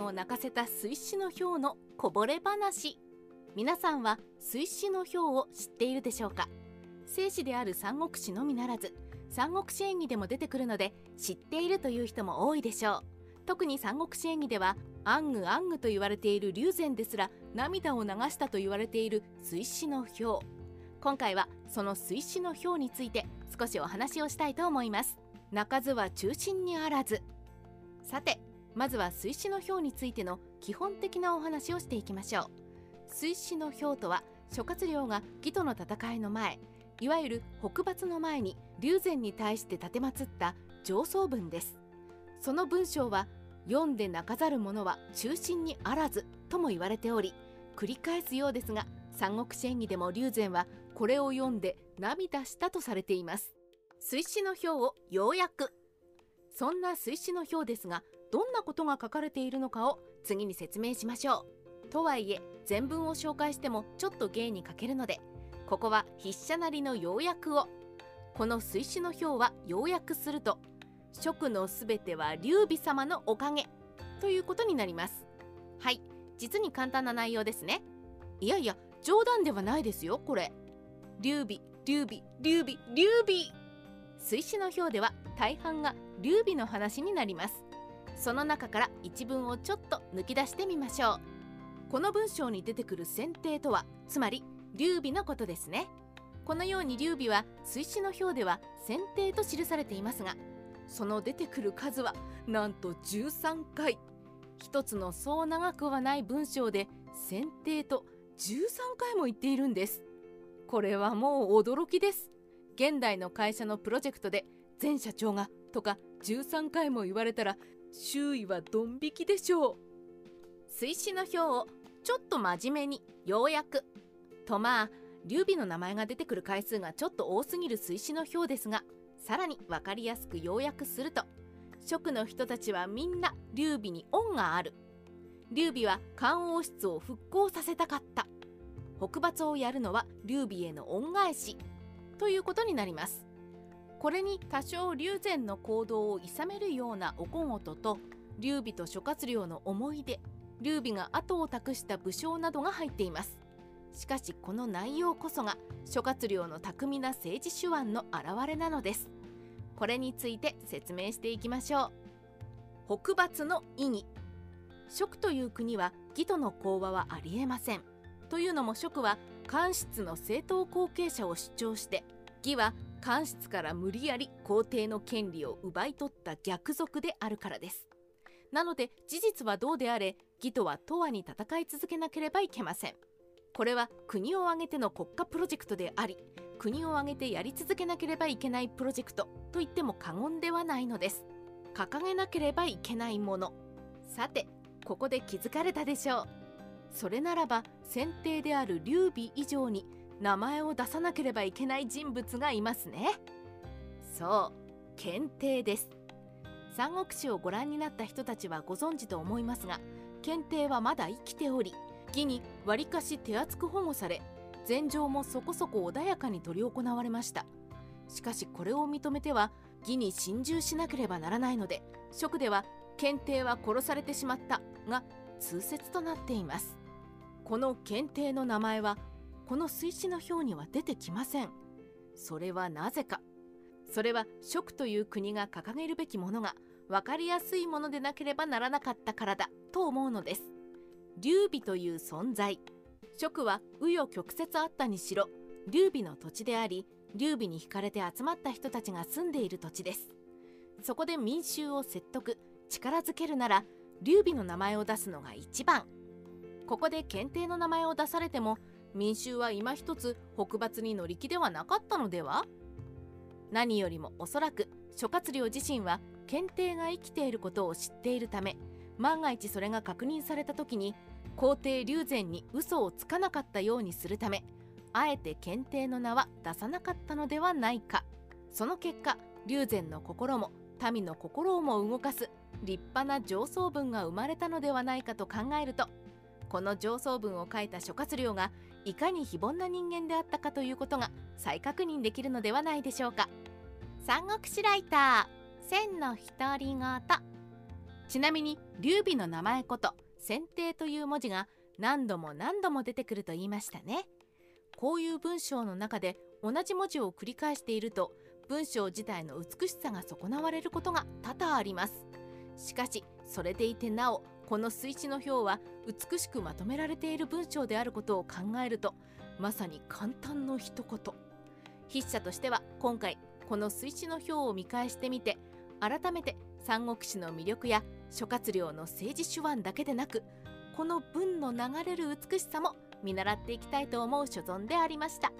を泣かせた水死の表のこぼれ話。皆さんは水死の表を知っているでしょうか？聖史である三国志のみならず三国志演義でも出てくるので知っているという人も多いでしょう。特に三国志演義ではアングアングと言われている龍禅ですら涙を流したと言われている水死の表今回はその水死の表について少しお話をしたいと思います。泣かずは中心にあらず。さてまずは水死の表についての基本的なお話をしていきましょう水死の表とは諸葛亮が義との戦いの前いわゆる北伐の前に龍禅に対して立てまつった上奏文ですその文章は読んで泣かざる者は中心にあらずとも言われており繰り返すようですが三国志演義でも龍禅はこれを読んで涙したとされています水死の表を要約。そんな水死の表ですがどんなことが書かれているのかを次に説明しましょう。とはいえ全文を紹介してもちょっと芸に欠けるのでここは筆者なりの要約を。この水死の表は要約すると職のすべては劉備様のおかげということになります。はい実に簡単な内容ですね。いやいや冗談ではないですよこれ。劉備劉備劉備劉備。水死の表では大半が劉備の話になります。その中から一文をちょっと抜き出してみましょう。この文章に出てくる選定とはつまり劉備のことですね。このように劉備は水死の表では選定と記されていますがその出てくる数はなんと13回。一つのそう長くはない文章で選定と13回も言っているんです。これはもう驚きです。現代の会社のプロジェクトで前社長がとか13回も言われたら周囲はドン引きでしょう。水死の表をちょっと真面目にようやくとまあ劉備の名前が出てくる回数がちょっと多すぎる水死の表ですがさらに分かりやすく要約すると職の人たちはみんな劉備に恩がある。劉備は漢王室を復興させたかった。北伐をやるのは劉備への恩返し。ということになります。これに多少劉禅の行動を諌めるようなお小言と劉備と諸葛亮の思い出劉備が後を託した武将などが入っています。しかしこの内容こそが諸葛亮の巧みな政治手腕の表れなのです。これについて説明していきましょう。北伐の意義。蜀という国は義との講和はありえません。というのも蜀は官室の正当後継者を主張して義は官室から無理やり皇帝の権利を奪い取った逆賊であるからです。なので事実はどうであれ義とは永遠に戦い続けなければいけません。これは国を挙げての国家プロジェクトであり国を挙げてやり続けなければいけないプロジェクトと言っても過言ではないのです。掲げなければいけないもの。さてここで気づかれたでしょう。それならば選定である劉備以上に名前を出さなければいけない人物がいますね。そう検定です。三国志をご覧になった人たちはご存知と思いますが検定はまだ生きており義にわりかし手厚く保護され禅情もそこそこ穏やかに執り行われました。しかしこれを認めては義に心中しなければならないので職では検定は殺されてしまったが通説となっています。この検定の名前はこの水死の表には出てきません。それはなぜか。それは職という国が掲げるべきものが分かりやすいものでなければならなかったからだと思うのです。劉備という存在。職は紆余曲折あったにしろ劉備の土地であり劉備に惹かれて集まった人たちが住んでいる土地です。そこで民衆を説得力づけるなら劉備の名前を出すのが一番。ここで検定の名前を出されても民衆は今一つ北伐に乗り気ではなかったのでは？何よりもおそらく諸葛亮自身は検定が生きていることを知っているため万が一それが確認された時に皇帝劉禅に嘘をつかなかったようにするためあえて検定の名は出さなかったのではないか。その結果劉禅の心も民の心をも動かす立派な上層文が生まれたのではないかと考えるとこの上層文を書いた諸葛亮がいかに非凡な人間であったかということが再確認できるのではないでしょうか。三国志ライター千の独り言ちなみに劉備の名前こと選定という文字が何度も何度も出てくると言いましたね。こういう文章の中で同じ文字を繰り返していると文章自体の美しさが損なわれることが多々あります。しかしそれでいてなおこの水地の表は美しくまとめられている文章であることを考えるとまさに簡単の一言筆者としては今回この水地の表を見返してみて改めて三国志の魅力や諸葛亮の政治手腕だけでなくこの文の流れる美しさも見習っていきたいと思う所存でありました。